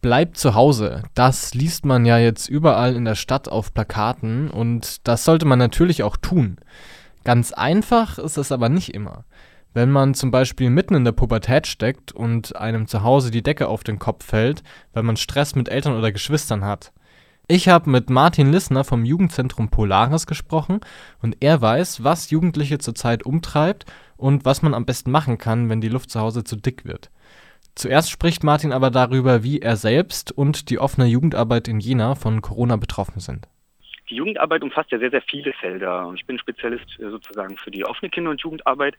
Bleibt zu Hause. Das liest man ja jetzt überall in der Stadt auf Plakaten und das sollte man natürlich auch tun. Ganz einfach ist es aber nicht immer. Wenn man zum Beispiel mitten in der Pubertät steckt und einem zu Hause die Decke auf den Kopf fällt, weil man Stress mit Eltern oder Geschwistern hat. Ich habe mit Martin Lissner vom Jugendzentrum Polaris gesprochen und er weiß, was Jugendliche zurzeit umtreibt und was man am besten machen kann, wenn die Luft zu Hause zu dick wird. Zuerst spricht Martin aber darüber, wie er selbst und die offene Jugendarbeit in Jena von Corona betroffen sind. Die Jugendarbeit umfasst ja sehr, sehr viele Felder. Ich bin Spezialist äh, sozusagen für die offene Kinder- und Jugendarbeit,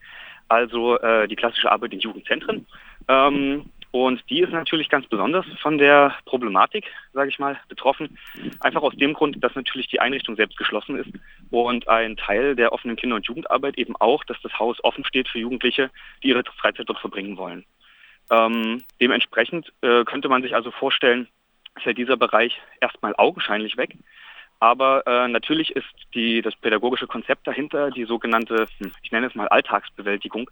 also äh, die klassische Arbeit in Jugendzentren. Ähm, und die ist natürlich ganz besonders von der Problematik, sage ich mal, betroffen. Einfach aus dem Grund, dass natürlich die Einrichtung selbst geschlossen ist und ein Teil der offenen Kinder- und Jugendarbeit eben auch, dass das Haus offen steht für Jugendliche, die ihre Freizeit dort verbringen wollen. Ähm, dementsprechend äh, könnte man sich also vorstellen, fällt dieser Bereich erstmal augenscheinlich weg. Aber äh, natürlich ist die, das pädagogische Konzept dahinter die sogenannte, hm, ich nenne es mal Alltagsbewältigung,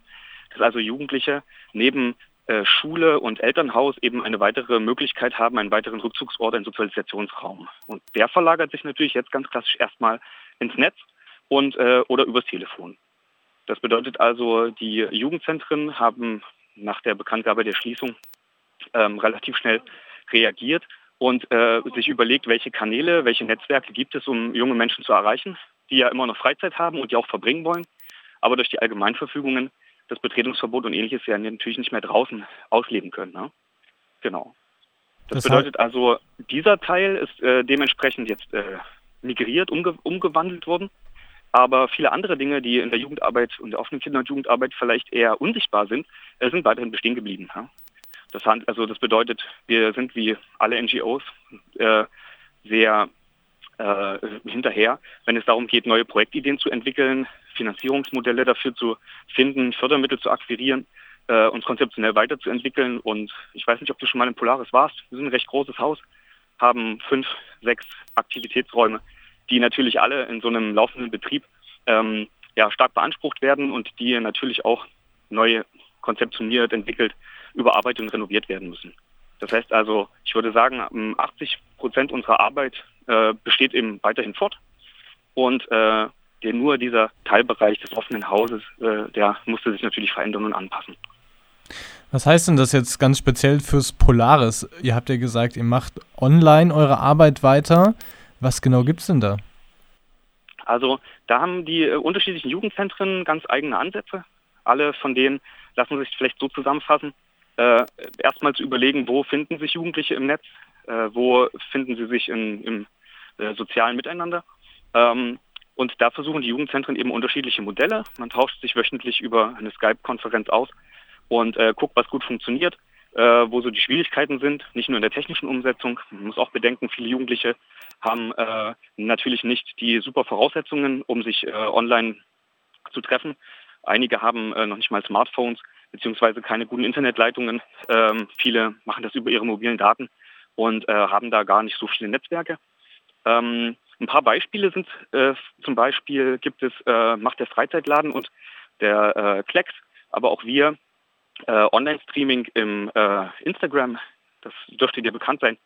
dass also Jugendliche neben äh, Schule und Elternhaus eben eine weitere Möglichkeit haben, einen weiteren Rückzugsort, einen Sozialisationsraum. Und der verlagert sich natürlich jetzt ganz klassisch erstmal ins Netz und äh, oder übers Telefon. Das bedeutet also, die Jugendzentren haben nach der Bekanntgabe der Schließung ähm, relativ schnell reagiert und äh, sich überlegt, welche Kanäle, welche Netzwerke gibt es, um junge Menschen zu erreichen, die ja immer noch Freizeit haben und die auch verbringen wollen, aber durch die Allgemeinverfügungen das Betretungsverbot und ähnliches ja natürlich nicht mehr draußen ausleben können. Ne? Genau. Das, das bedeutet also, dieser Teil ist äh, dementsprechend jetzt äh, migriert, umge umgewandelt worden. Aber viele andere Dinge, die in der Jugendarbeit und der offenen Kinder- und Jugendarbeit vielleicht eher unsichtbar sind, äh, sind weiterhin bestehen geblieben. Das, also das bedeutet, wir sind wie alle NGOs äh, sehr äh, hinterher, wenn es darum geht, neue Projektideen zu entwickeln, Finanzierungsmodelle dafür zu finden, Fördermittel zu akquirieren, äh, uns konzeptionell weiterzuentwickeln. Und ich weiß nicht, ob du schon mal in Polaris warst. Wir sind ein recht großes Haus, haben fünf, sechs Aktivitätsräume, die natürlich alle in so einem laufenden Betrieb ähm, ja, stark beansprucht werden und die natürlich auch neu konzeptioniert, entwickelt, überarbeitet und renoviert werden müssen. Das heißt also, ich würde sagen, 80 Prozent unserer Arbeit äh, besteht eben weiterhin fort. Und äh, der, nur dieser Teilbereich des offenen Hauses, äh, der musste sich natürlich verändern und anpassen. Was heißt denn das jetzt ganz speziell fürs Polaris? Ihr habt ja gesagt, ihr macht online eure Arbeit weiter. Was genau gibt es denn da? Also da haben die äh, unterschiedlichen Jugendzentren ganz eigene Ansätze. Alle von denen lassen sich vielleicht so zusammenfassen. Äh, erstmal zu überlegen, wo finden sich Jugendliche im Netz, äh, wo finden sie sich in, im äh, sozialen Miteinander. Ähm, und da versuchen die Jugendzentren eben unterschiedliche Modelle. Man tauscht sich wöchentlich über eine Skype-Konferenz aus und äh, guckt, was gut funktioniert, wo so die Schwierigkeiten sind, nicht nur in der technischen Umsetzung. Man muss auch bedenken, viele Jugendliche haben äh, natürlich nicht die super Voraussetzungen, um sich äh, online zu treffen. Einige haben äh, noch nicht mal Smartphones beziehungsweise keine guten Internetleitungen. Ähm, viele machen das über ihre mobilen Daten und äh, haben da gar nicht so viele Netzwerke. Ähm, ein paar Beispiele sind äh, zum Beispiel gibt es äh, Macht der Freizeitladen und der äh, Klecks, aber auch wir äh, Online-Streaming im äh, Instagram, das dürfte dir bekannt sein.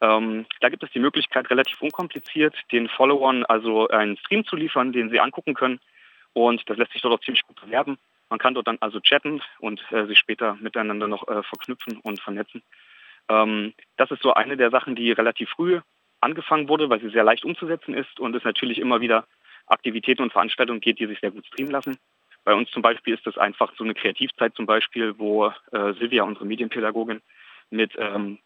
Ähm, da gibt es die Möglichkeit, relativ unkompliziert den Followern also einen Stream zu liefern, den sie angucken können. Und das lässt sich dort auch ziemlich gut bewerben. Man kann dort dann also chatten und äh, sich später miteinander noch äh, verknüpfen und vernetzen. Ähm, das ist so eine der Sachen, die relativ früh angefangen wurde, weil sie sehr leicht umzusetzen ist und es natürlich immer wieder Aktivitäten und Veranstaltungen geht, die sich sehr gut streamen lassen. Bei uns zum Beispiel ist das einfach so eine Kreativzeit zum Beispiel, wo äh, Silvia, unsere Medienpädagogin, mit ähm,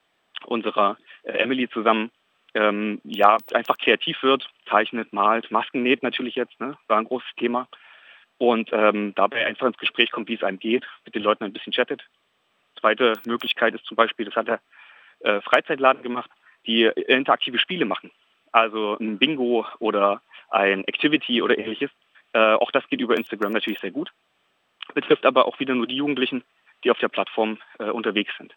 unserer äh, Emily zusammen ähm, ja einfach kreativ wird, zeichnet, malt, Masken näht natürlich jetzt, ne, war ein großes Thema. Und ähm, dabei einfach ins Gespräch kommt, wie es einem geht, mit den Leuten ein bisschen chattet. Zweite Möglichkeit ist zum Beispiel, das hat der äh, Freizeitladen gemacht, die interaktive Spiele machen. Also ein Bingo oder ein Activity oder ähnliches. Äh, auch das geht über Instagram natürlich sehr gut. Betrifft aber auch wieder nur die Jugendlichen, die auf der Plattform äh, unterwegs sind.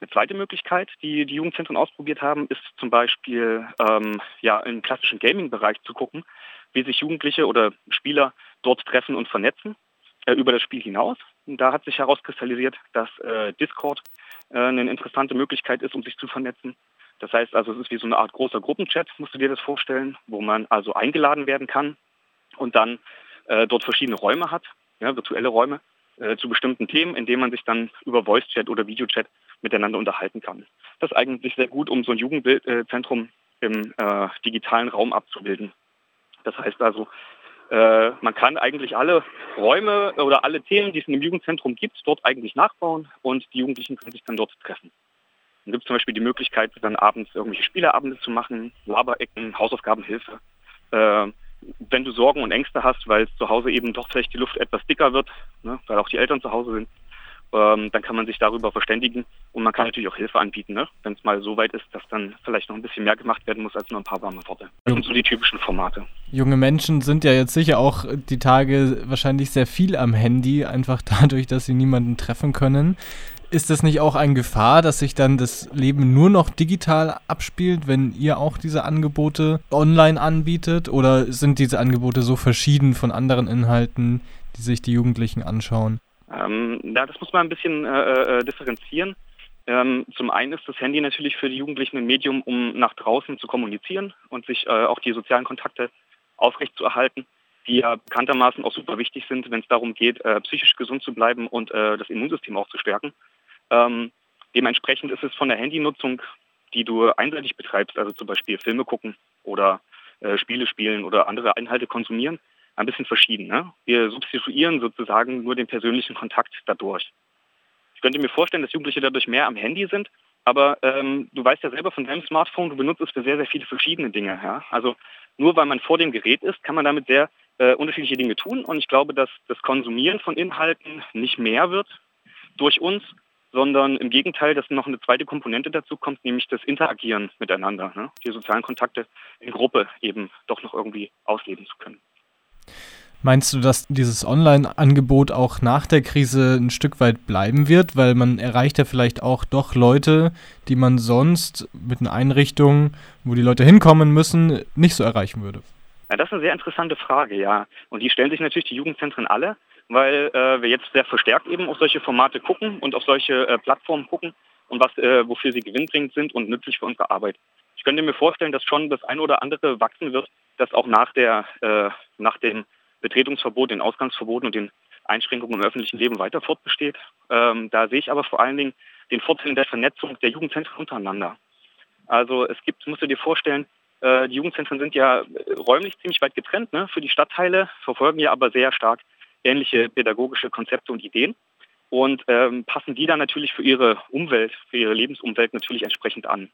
Eine zweite Möglichkeit, die die Jugendzentren ausprobiert haben, ist zum Beispiel ähm, ja, im klassischen Gaming-Bereich zu gucken, wie sich Jugendliche oder Spieler dort treffen und vernetzen äh, über das Spiel hinaus. Da hat sich herauskristallisiert, dass äh, Discord äh, eine interessante Möglichkeit ist, um sich zu vernetzen. Das heißt also, es ist wie so eine Art großer Gruppenchat, musst du dir das vorstellen, wo man also eingeladen werden kann und dann äh, dort verschiedene Räume hat, ja, virtuelle Räume äh, zu bestimmten Themen, in denen man sich dann über Voice-Chat oder Videochat miteinander unterhalten kann. Das ist eigentlich sehr gut, um so ein Jugendzentrum im äh, digitalen Raum abzubilden. Das heißt also, äh, man kann eigentlich alle Räume oder alle Themen, die es in Jugendzentrum gibt, dort eigentlich nachbauen und die Jugendlichen können sich dann dort treffen. Dann gibt es zum Beispiel die Möglichkeit, dann abends irgendwelche Spieleabende zu machen, Laberecken, Hausaufgabenhilfe. Äh, wenn du Sorgen und Ängste hast, weil zu Hause eben doch vielleicht die Luft etwas dicker wird, ne, weil auch die Eltern zu Hause sind, ähm, dann kann man sich darüber verständigen und man kann natürlich auch Hilfe anbieten, ne? wenn es mal so weit ist, dass dann vielleicht noch ein bisschen mehr gemacht werden muss als nur ein paar warme Worte. Das sind so die typischen Formate. Junge Menschen sind ja jetzt sicher auch die Tage wahrscheinlich sehr viel am Handy, einfach dadurch, dass sie niemanden treffen können. Ist das nicht auch eine Gefahr, dass sich dann das Leben nur noch digital abspielt, wenn ihr auch diese Angebote online anbietet? Oder sind diese Angebote so verschieden von anderen Inhalten, die sich die Jugendlichen anschauen? Ähm, ja, das muss man ein bisschen äh, äh, differenzieren. Ähm, zum einen ist das Handy natürlich für die Jugendlichen ein Medium, um nach draußen zu kommunizieren und sich äh, auch die sozialen Kontakte aufrechtzuerhalten, die ja bekanntermaßen auch super wichtig sind, wenn es darum geht, äh, psychisch gesund zu bleiben und äh, das Immunsystem auch zu stärken. Ähm, dementsprechend ist es von der Handynutzung, die du einseitig betreibst, also zum Beispiel Filme gucken oder äh, Spiele spielen oder andere Inhalte konsumieren, ein bisschen verschieden. Ne? Wir substituieren sozusagen nur den persönlichen Kontakt dadurch. Ich könnte mir vorstellen, dass Jugendliche dadurch mehr am Handy sind, aber ähm, du weißt ja selber von deinem Smartphone, du benutzt es für sehr, sehr viele verschiedene Dinge. Ja? Also nur weil man vor dem Gerät ist, kann man damit sehr äh, unterschiedliche Dinge tun. Und ich glaube, dass das Konsumieren von Inhalten nicht mehr wird durch uns, sondern im Gegenteil, dass noch eine zweite Komponente dazu kommt, nämlich das Interagieren miteinander, ne? die sozialen Kontakte in Gruppe eben doch noch irgendwie ausleben zu können. Meinst du, dass dieses Online-Angebot auch nach der Krise ein Stück weit bleiben wird? Weil man erreicht ja vielleicht auch doch Leute, die man sonst mit einer Einrichtung, wo die Leute hinkommen müssen, nicht so erreichen würde. Ja, das ist eine sehr interessante Frage, ja. Und die stellen sich natürlich die Jugendzentren alle, weil äh, wir jetzt sehr verstärkt eben auf solche Formate gucken und auf solche äh, Plattformen gucken und was, äh, wofür sie gewinnbringend sind und nützlich für unsere Arbeit. Ich könnte mir vorstellen, dass schon das ein oder andere wachsen wird, das auch nach der, äh, nach dem Betretungsverbot, den Ausgangsverboten und den Einschränkungen im öffentlichen Leben weiter fortbesteht. Ähm, da sehe ich aber vor allen Dingen den Vorteil der Vernetzung der Jugendzentren untereinander. Also es gibt, musst du dir vorstellen, äh, die Jugendzentren sind ja räumlich ziemlich weit getrennt ne, für die Stadtteile, verfolgen ja aber sehr stark ähnliche pädagogische Konzepte und Ideen und ähm, passen die dann natürlich für ihre Umwelt, für ihre Lebensumwelt natürlich entsprechend an.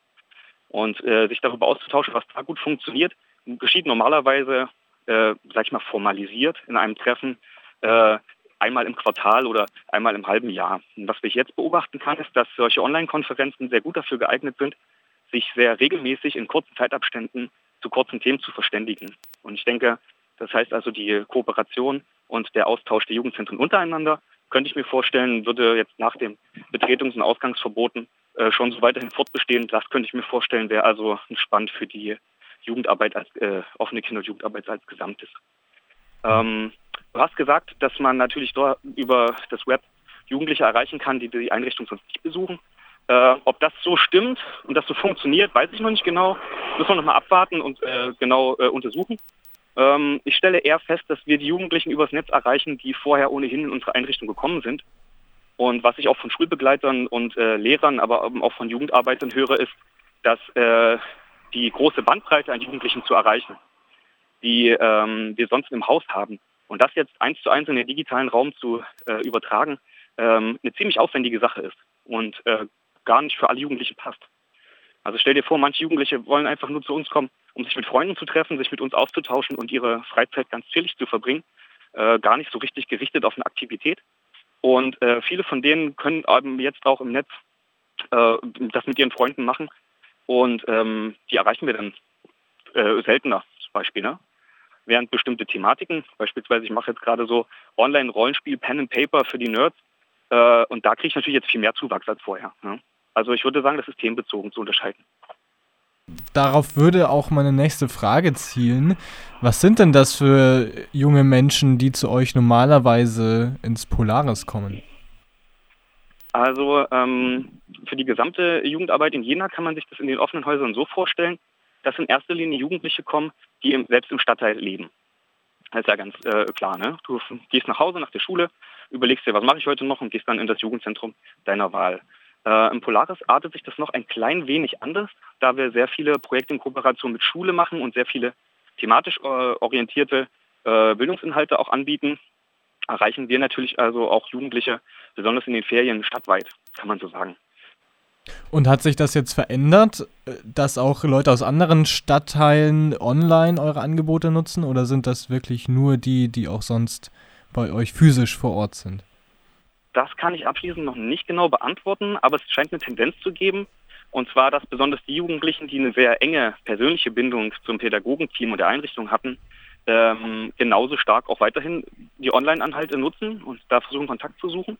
Und äh, sich darüber auszutauschen, was da gut funktioniert, geschieht normalerweise äh, sag ich mal, formalisiert in einem Treffen äh, einmal im Quartal oder einmal im halben Jahr. Und was ich jetzt beobachten kann, ist, dass solche Online-Konferenzen sehr gut dafür geeignet sind, sich sehr regelmäßig in kurzen Zeitabständen zu kurzen Themen zu verständigen. Und ich denke, das heißt also die Kooperation und der Austausch der Jugendzentren untereinander, könnte ich mir vorstellen, würde jetzt nach den Betretungs- und Ausgangsverboten äh, schon so weiterhin fortbestehen. Das könnte ich mir vorstellen, wäre also spannend für die Jugendarbeit als äh, offene Kinder- und Jugendarbeit als Gesamtes. Ähm, du hast gesagt, dass man natürlich dort über das Web Jugendliche erreichen kann, die die Einrichtung sonst nicht besuchen. Äh, ob das so stimmt und das so funktioniert, weiß ich noch nicht genau. Müssen wir nochmal abwarten und äh, genau äh, untersuchen. Ähm, ich stelle eher fest, dass wir die Jugendlichen übers Netz erreichen, die vorher ohnehin in unsere Einrichtung gekommen sind. Und was ich auch von Schulbegleitern und äh, Lehrern, aber auch von Jugendarbeitern höre, ist, dass äh, die große Bandbreite an Jugendlichen zu erreichen, die ähm, wir sonst im Haus haben. Und das jetzt eins zu eins in den digitalen Raum zu äh, übertragen, ähm, eine ziemlich aufwendige Sache ist und äh, gar nicht für alle Jugendlichen passt. Also stell dir vor, manche Jugendliche wollen einfach nur zu uns kommen, um sich mit Freunden zu treffen, sich mit uns auszutauschen und ihre Freizeit ganz chillig zu verbringen, äh, gar nicht so richtig gerichtet auf eine Aktivität. Und äh, viele von denen können eben jetzt auch im Netz äh, das mit ihren Freunden machen und ähm, die erreichen wir dann äh, seltener zum Beispiel. Ne? Während bestimmte Thematiken, beispielsweise ich mache jetzt gerade so Online-Rollenspiel, Pen and Paper für die Nerds, äh, und da kriege ich natürlich jetzt viel mehr Zuwachs als vorher. Ne? Also ich würde sagen, das ist themenbezogen zu unterscheiden. Darauf würde auch meine nächste Frage zielen. Was sind denn das für junge Menschen, die zu euch normalerweise ins Polaris kommen? Also ähm, für die gesamte Jugendarbeit in Jena kann man sich das in den offenen Häusern so vorstellen, dass in erster Linie Jugendliche kommen, die im, selbst im Stadtteil leben. Das ist ja ganz äh, klar. Ne? Du gehst nach Hause nach der Schule, überlegst dir, was mache ich heute noch und gehst dann in das Jugendzentrum deiner Wahl. Äh, Im Polaris artet sich das noch ein klein wenig anders, da wir sehr viele Projekte in Kooperation mit Schule machen und sehr viele thematisch äh, orientierte äh, Bildungsinhalte auch anbieten. Erreichen wir natürlich also auch Jugendliche, besonders in den Ferien stadtweit, kann man so sagen. Und hat sich das jetzt verändert, äh, dass auch Leute aus anderen Stadtteilen online eure Angebote nutzen oder sind das wirklich nur die, die auch sonst bei euch physisch vor Ort sind? Das kann ich abschließend noch nicht genau beantworten, aber es scheint eine Tendenz zu geben. Und zwar, dass besonders die Jugendlichen, die eine sehr enge persönliche Bindung zum Pädagogenteam und der Einrichtung hatten, ähm, genauso stark auch weiterhin die Online-Anhalte nutzen und da versuchen, Kontakt zu suchen.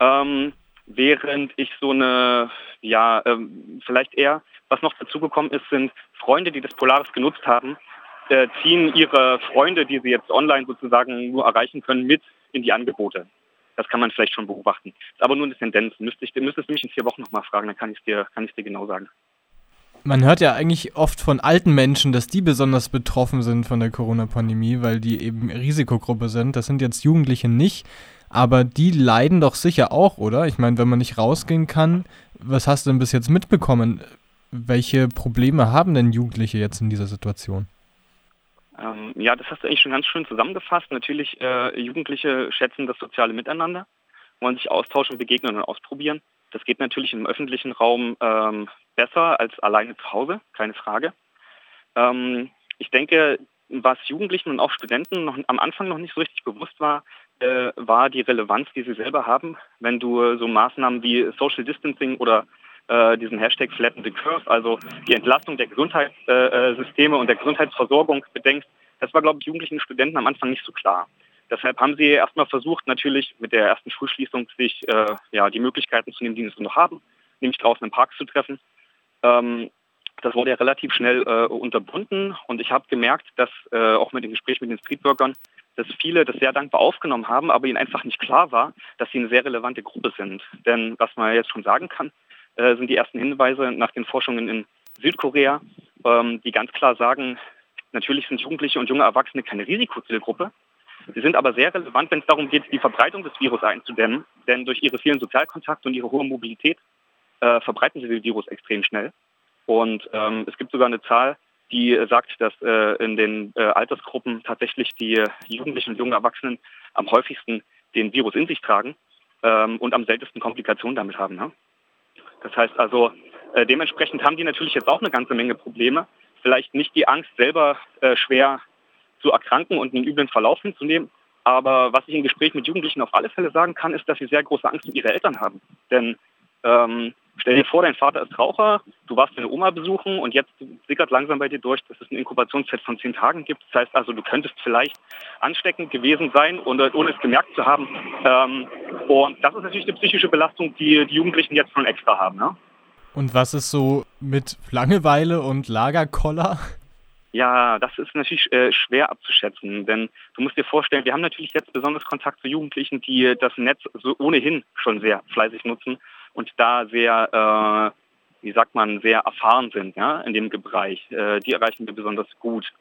Ähm, während ich so eine, ja, ähm, vielleicht eher, was noch dazugekommen ist, sind Freunde, die das Polaris genutzt haben, äh, ziehen ihre Freunde, die sie jetzt online sozusagen nur erreichen können, mit in die Angebote. Das kann man vielleicht schon beobachten. Ist aber nur eine Tendenz. Müsste ich, müsstest du mich in vier Wochen nochmal fragen, dann kann ich dir, kann ich dir genau sagen. Man hört ja eigentlich oft von alten Menschen, dass die besonders betroffen sind von der Corona-Pandemie, weil die eben Risikogruppe sind. Das sind jetzt Jugendliche nicht. Aber die leiden doch sicher auch, oder? Ich meine, wenn man nicht rausgehen kann, was hast du denn bis jetzt mitbekommen? Welche Probleme haben denn Jugendliche jetzt in dieser Situation? Ähm, ja, das hast du eigentlich schon ganz schön zusammengefasst. Natürlich, äh, Jugendliche schätzen das soziale Miteinander, wollen sich austauschen, begegnen und ausprobieren. Das geht natürlich im öffentlichen Raum ähm, besser als alleine zu Hause, keine Frage. Ähm, ich denke, was Jugendlichen und auch Studenten noch am Anfang noch nicht so richtig bewusst war, äh, war die Relevanz, die sie selber haben. Wenn du so Maßnahmen wie Social Distancing oder äh, diesen Hashtag Flatten the Curve, also die Entlastung der Gesundheitssysteme und der Gesundheitsversorgung bedenkst, das war, glaube ich, Jugendlichen Studenten am Anfang nicht so klar. Deshalb haben sie erstmal versucht, natürlich mit der ersten Schulschließung sich äh, ja, die Möglichkeiten zu nehmen, die sie noch haben, nämlich draußen im Park zu treffen. Ähm, das wurde ja relativ schnell äh, unterbunden und ich habe gemerkt, dass äh, auch mit dem Gespräch mit den Streetworkern, dass viele das sehr dankbar aufgenommen haben, aber ihnen einfach nicht klar war, dass sie eine sehr relevante Gruppe sind. Denn was man jetzt schon sagen kann, äh, sind die ersten Hinweise nach den Forschungen in Südkorea, ähm, die ganz klar sagen, natürlich sind Jugendliche und junge Erwachsene keine Risikozielgruppe. Sie sind aber sehr relevant, wenn es darum geht, die Verbreitung des Virus einzudämmen. Denn durch ihre vielen Sozialkontakte und ihre hohe Mobilität äh, verbreiten sie den Virus extrem schnell. Und ähm, es gibt sogar eine Zahl, die sagt, dass äh, in den äh, Altersgruppen tatsächlich die Jugendlichen und jungen Erwachsenen am häufigsten den Virus in sich tragen ähm, und am seltensten Komplikationen damit haben. Ne? Das heißt also, äh, dementsprechend haben die natürlich jetzt auch eine ganze Menge Probleme. Vielleicht nicht die Angst, selber äh, schwer zu erkranken und einen üblen Verlauf hinzunehmen. Aber was ich im Gespräch mit Jugendlichen auf alle Fälle sagen kann, ist, dass sie sehr große Angst um ihre Eltern haben. Denn ähm, stell dir vor, dein Vater ist Raucher, du warst deine Oma besuchen und jetzt sickert langsam bei dir durch, dass es eine Inkubationszeit von zehn Tagen gibt. Das heißt also, du könntest vielleicht ansteckend gewesen sein, ohne, ohne es gemerkt zu haben. Ähm, und das ist natürlich eine psychische Belastung, die die Jugendlichen jetzt schon extra haben. Ne? Und was ist so mit Langeweile und Lagerkoller? Ja, das ist natürlich äh, schwer abzuschätzen, denn du musst dir vorstellen, wir haben natürlich jetzt besonders Kontakt zu Jugendlichen, die das Netz so ohnehin schon sehr fleißig nutzen und da sehr, äh, wie sagt man, sehr erfahren sind ja, in dem Bereich. Äh, die erreichen wir besonders gut.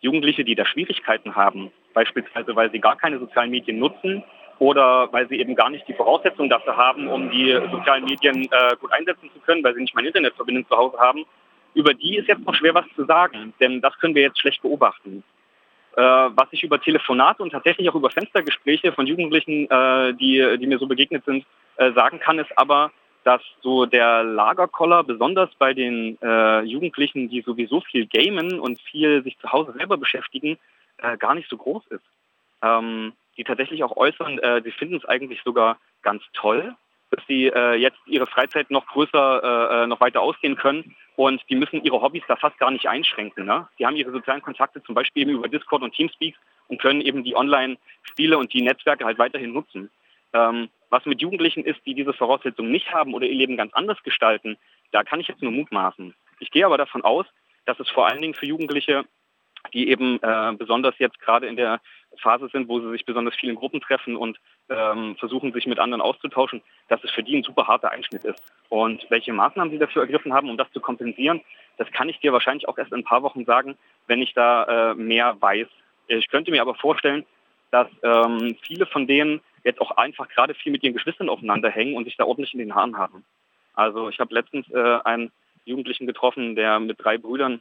Jugendliche, die da Schwierigkeiten haben, beispielsweise weil sie gar keine sozialen Medien nutzen oder weil sie eben gar nicht die Voraussetzungen dafür haben, um die sozialen Medien äh, gut einsetzen zu können, weil sie nicht mal eine Internetverbindung zu Hause haben, über die ist jetzt noch schwer was zu sagen, denn das können wir jetzt schlecht beobachten. Äh, was ich über Telefonate und tatsächlich auch über Fenstergespräche von Jugendlichen, äh, die, die mir so begegnet sind, äh, sagen kann, ist aber, dass so der Lagerkoller besonders bei den Jugendlichen, die sowieso viel gamen und viel sich zu Hause selber beschäftigen, gar nicht so groß ist. Ähm, die tatsächlich auch äußern, sie finden es eigentlich sogar ganz toll, dass sie äh, jetzt ihre Freizeit noch größer, äh, äh, noch weiter ausgehen können und die müssen ihre Hobbys da fast gar nicht einschränken. Ne? Die haben ihre sozialen Kontakte zum Beispiel eben über Discord und Teamspeak und können eben die Online-Spiele und die Netzwerke halt weiterhin nutzen. Ähm, was mit Jugendlichen ist, die diese Voraussetzungen nicht haben oder ihr Leben ganz anders gestalten, da kann ich jetzt nur mutmaßen. Ich gehe aber davon aus, dass es vor allen Dingen für Jugendliche, die eben äh, besonders jetzt gerade in der Phase sind, wo sie sich besonders viel in Gruppen treffen und ähm, versuchen, sich mit anderen auszutauschen, dass es für die ein super harter Einschnitt ist. Und welche Maßnahmen sie dafür ergriffen haben, um das zu kompensieren, das kann ich dir wahrscheinlich auch erst in ein paar Wochen sagen, wenn ich da äh, mehr weiß. Ich könnte mir aber vorstellen, dass ähm, viele von denen jetzt auch einfach gerade viel mit ihren Geschwistern aufeinander hängen und sich da ordentlich in den Haaren haben. Also ich habe letztens äh, einen Jugendlichen getroffen, der mit drei Brüdern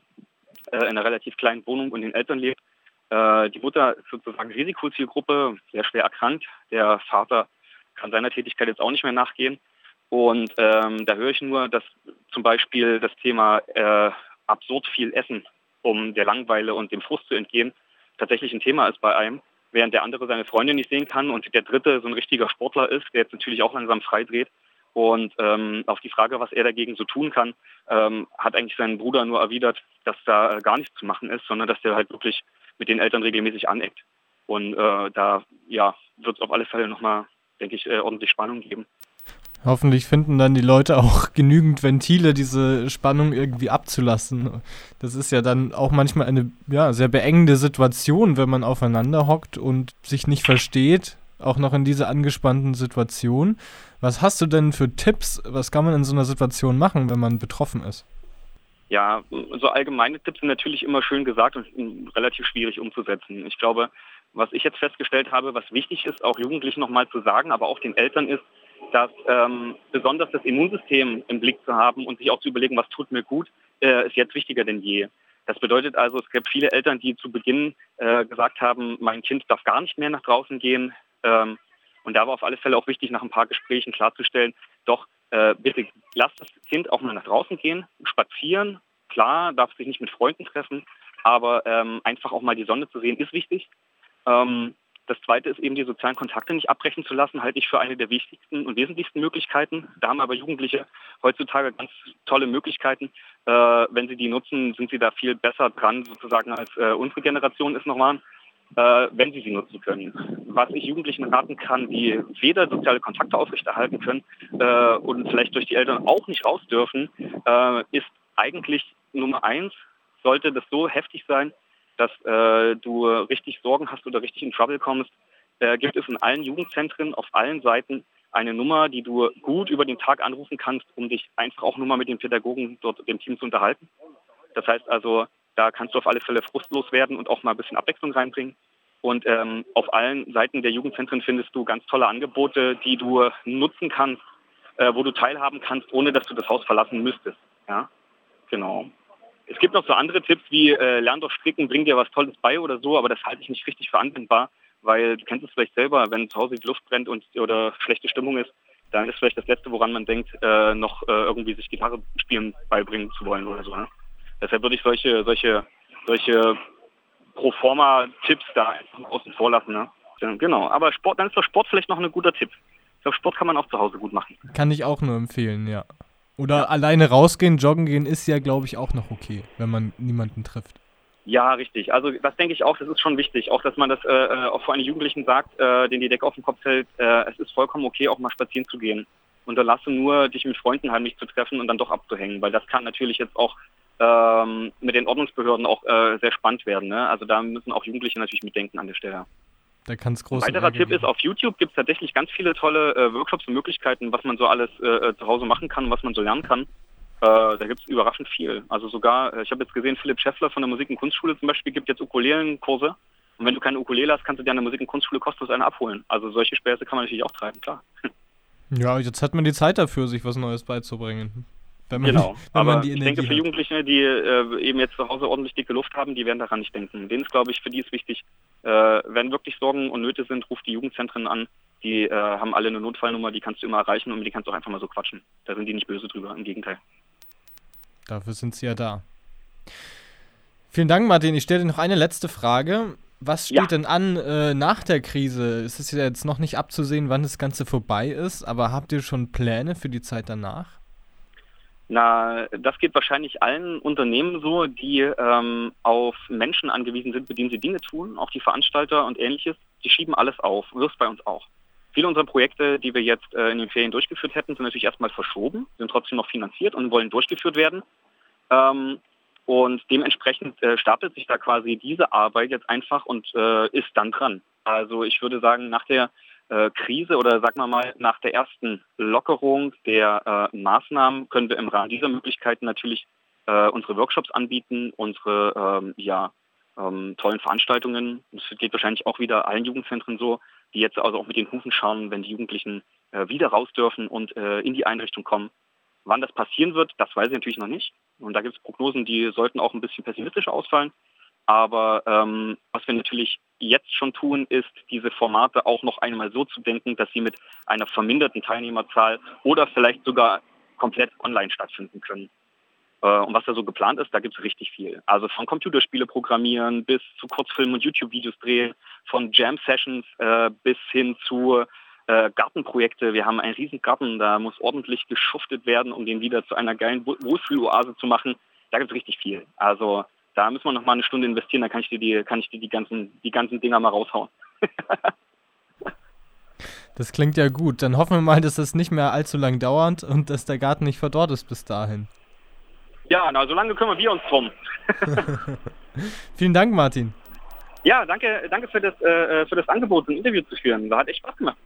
äh, in einer relativ kleinen Wohnung und den Eltern lebt. Äh, die Mutter ist sozusagen Risikozielgruppe, sehr schwer erkrankt. Der Vater kann seiner Tätigkeit jetzt auch nicht mehr nachgehen. Und ähm, da höre ich nur, dass zum Beispiel das Thema äh, absurd viel Essen, um der Langweile und dem Frust zu entgehen, tatsächlich ein Thema ist bei einem während der andere seine Freundin nicht sehen kann und der dritte so ein richtiger Sportler ist, der jetzt natürlich auch langsam freidreht. Und ähm, auf die Frage, was er dagegen so tun kann, ähm, hat eigentlich sein Bruder nur erwidert, dass da gar nichts zu machen ist, sondern dass der halt wirklich mit den Eltern regelmäßig aneckt. Und äh, da ja, wird es auf alle Fälle nochmal, denke ich, äh, ordentlich Spannung geben. Hoffentlich finden dann die Leute auch genügend Ventile, diese Spannung irgendwie abzulassen. Das ist ja dann auch manchmal eine ja, sehr beengende Situation, wenn man aufeinander hockt und sich nicht versteht, auch noch in dieser angespannten Situation. Was hast du denn für Tipps? Was kann man in so einer Situation machen, wenn man betroffen ist? Ja, so allgemeine Tipps sind natürlich immer schön gesagt und relativ schwierig umzusetzen. Ich glaube, was ich jetzt festgestellt habe, was wichtig ist, auch Jugendlichen nochmal zu sagen, aber auch den Eltern ist, dass ähm, besonders das Immunsystem im Blick zu haben und sich auch zu überlegen, was tut mir gut, äh, ist jetzt wichtiger denn je. Das bedeutet also, es gibt viele Eltern, die zu Beginn äh, gesagt haben, mein Kind darf gar nicht mehr nach draußen gehen. Ähm, und da war auf alle Fälle auch wichtig, nach ein paar Gesprächen klarzustellen, doch äh, bitte lasst das Kind auch mal nach draußen gehen, spazieren. Klar, darf sich nicht mit Freunden treffen, aber ähm, einfach auch mal die Sonne zu sehen, ist wichtig. Ähm, das Zweite ist eben, die sozialen Kontakte nicht abbrechen zu lassen, halte ich für eine der wichtigsten und wesentlichsten Möglichkeiten. Da haben aber Jugendliche heutzutage ganz tolle Möglichkeiten. Äh, wenn sie die nutzen, sind sie da viel besser dran, sozusagen, als äh, unsere Generation es noch waren, äh, wenn sie sie nutzen können. Was ich Jugendlichen raten kann, die weder soziale Kontakte aufrechterhalten können äh, und vielleicht durch die Eltern auch nicht raus dürfen, äh, ist eigentlich Nummer eins, sollte das so heftig sein, dass äh, du richtig Sorgen hast oder richtig in Trouble kommst, äh, gibt es in allen Jugendzentren auf allen Seiten eine Nummer, die du gut über den Tag anrufen kannst, um dich einfach auch nur mal mit den Pädagogen dort im Team zu unterhalten. Das heißt also, da kannst du auf alle Fälle frustlos werden und auch mal ein bisschen Abwechslung reinbringen. Und ähm, auf allen Seiten der Jugendzentren findest du ganz tolle Angebote, die du nutzen kannst, äh, wo du teilhaben kannst, ohne dass du das Haus verlassen müsstest. Ja, genau. Es gibt noch so andere Tipps wie äh, lern doch stricken, bring dir was Tolles bei oder so, aber das halte ich nicht richtig für anwendbar, weil du kennst es vielleicht selber, wenn zu Hause die Luft brennt und oder schlechte Stimmung ist, dann ist vielleicht das Letzte, woran man denkt, äh, noch äh, irgendwie sich Gitarre spielen beibringen zu wollen oder so. Ne? Deshalb würde ich solche, solche, solche Proforma-Tipps da einfach außen vor lassen. Ne? Genau, aber Sport, dann ist doch Sport vielleicht noch ein guter Tipp. Ich glaube, Sport kann man auch zu Hause gut machen. Kann ich auch nur empfehlen, ja. Oder ja. alleine rausgehen, joggen gehen ist ja, glaube ich, auch noch okay, wenn man niemanden trifft. Ja, richtig. Also das denke ich auch, das ist schon wichtig. Auch, dass man das äh, äh auch vor allem Jugendlichen sagt, äh, denen die Decke auf den Kopf hält, äh, es ist vollkommen okay, auch mal spazieren zu gehen. Unterlasse nur, dich mit Freunden heimlich zu treffen und dann doch abzuhängen, weil das kann natürlich jetzt auch ähm, mit den Ordnungsbehörden auch äh, sehr spannend werden. Ne? Also da müssen auch Jugendliche natürlich mitdenken an der Stelle. Da kann es groß Ein weiterer Tipp ist, auf YouTube gibt es tatsächlich ganz viele tolle äh, Workshops und Möglichkeiten, was man so alles äh, äh zu Hause machen kann, was man so lernen kann. Äh, da gibt es überraschend viel. Also sogar, äh, ich habe jetzt gesehen, Philipp Scheffler von der Musik- und Kunstschule zum Beispiel gibt jetzt Ukulelen-Kurse. Und wenn du keine Ukulele hast, kannst du dir an der Musik- und Kunstschule kostenlos eine abholen. Also solche Späße kann man natürlich auch treiben, klar. Ja, jetzt hat man die Zeit dafür, sich was Neues beizubringen. Wenn man, genau, wenn aber ich denke für Jugendliche, die äh, eben jetzt zu Hause ordentlich dicke Luft haben, die werden daran nicht denken. Denen ist, glaube ich, für die ist wichtig, äh, wenn wirklich Sorgen und Nöte sind, ruft die Jugendzentren an. Die äh, haben alle eine Notfallnummer, die kannst du immer erreichen und mit die kannst du auch einfach mal so quatschen. Da sind die nicht böse drüber, im Gegenteil. Dafür sind sie ja da. Vielen Dank, Martin. Ich stelle dir noch eine letzte Frage. Was steht ja. denn an äh, nach der Krise? Es ist ja jetzt noch nicht abzusehen, wann das Ganze vorbei ist, aber habt ihr schon Pläne für die Zeit danach? Na, das geht wahrscheinlich allen Unternehmen so, die ähm, auf Menschen angewiesen sind, mit denen sie Dinge tun, auch die Veranstalter und ähnliches, die schieben alles auf. Das bei uns auch. Viele unserer Projekte, die wir jetzt äh, in den Ferien durchgeführt hätten, sind natürlich erstmal verschoben, sind trotzdem noch finanziert und wollen durchgeführt werden. Ähm, und dementsprechend äh, stapelt sich da quasi diese Arbeit jetzt einfach und äh, ist dann dran. Also ich würde sagen, nach der Krise oder sagen wir mal nach der ersten Lockerung der äh, Maßnahmen können wir im Rahmen dieser Möglichkeiten natürlich äh, unsere Workshops anbieten, unsere ähm, ja, ähm, tollen Veranstaltungen. Das geht wahrscheinlich auch wieder allen Jugendzentren so, die jetzt also auch mit den Hufen schauen, wenn die Jugendlichen äh, wieder raus dürfen und äh, in die Einrichtung kommen. Wann das passieren wird, das weiß ich natürlich noch nicht. Und da gibt es Prognosen, die sollten auch ein bisschen pessimistischer ausfallen. Aber ähm, was wir natürlich jetzt schon tun, ist, diese Formate auch noch einmal so zu denken, dass sie mit einer verminderten Teilnehmerzahl oder vielleicht sogar komplett online stattfinden können. Äh, und was da so geplant ist, da gibt es richtig viel. Also von Computerspiele programmieren bis zu Kurzfilmen und YouTube-Videos drehen, von Jam-Sessions äh, bis hin zu äh, Gartenprojekte. Wir haben einen riesen Garten, da muss ordentlich geschuftet werden, um den wieder zu einer geilen Wohlfühloase zu machen. Da gibt es richtig viel. Also da müssen wir noch mal eine Stunde investieren, dann kann ich dir die, kann ich dir die ganzen, die ganzen Dinger mal raushauen. das klingt ja gut. Dann hoffen wir mal, dass das nicht mehr allzu lang dauert und dass der Garten nicht verdorrt ist bis dahin. Ja, na, so lange kümmern wir uns drum. Vielen Dank, Martin. Ja, danke, danke für das, äh, für das Angebot, ein Interview zu führen. Da hat echt Spaß gemacht.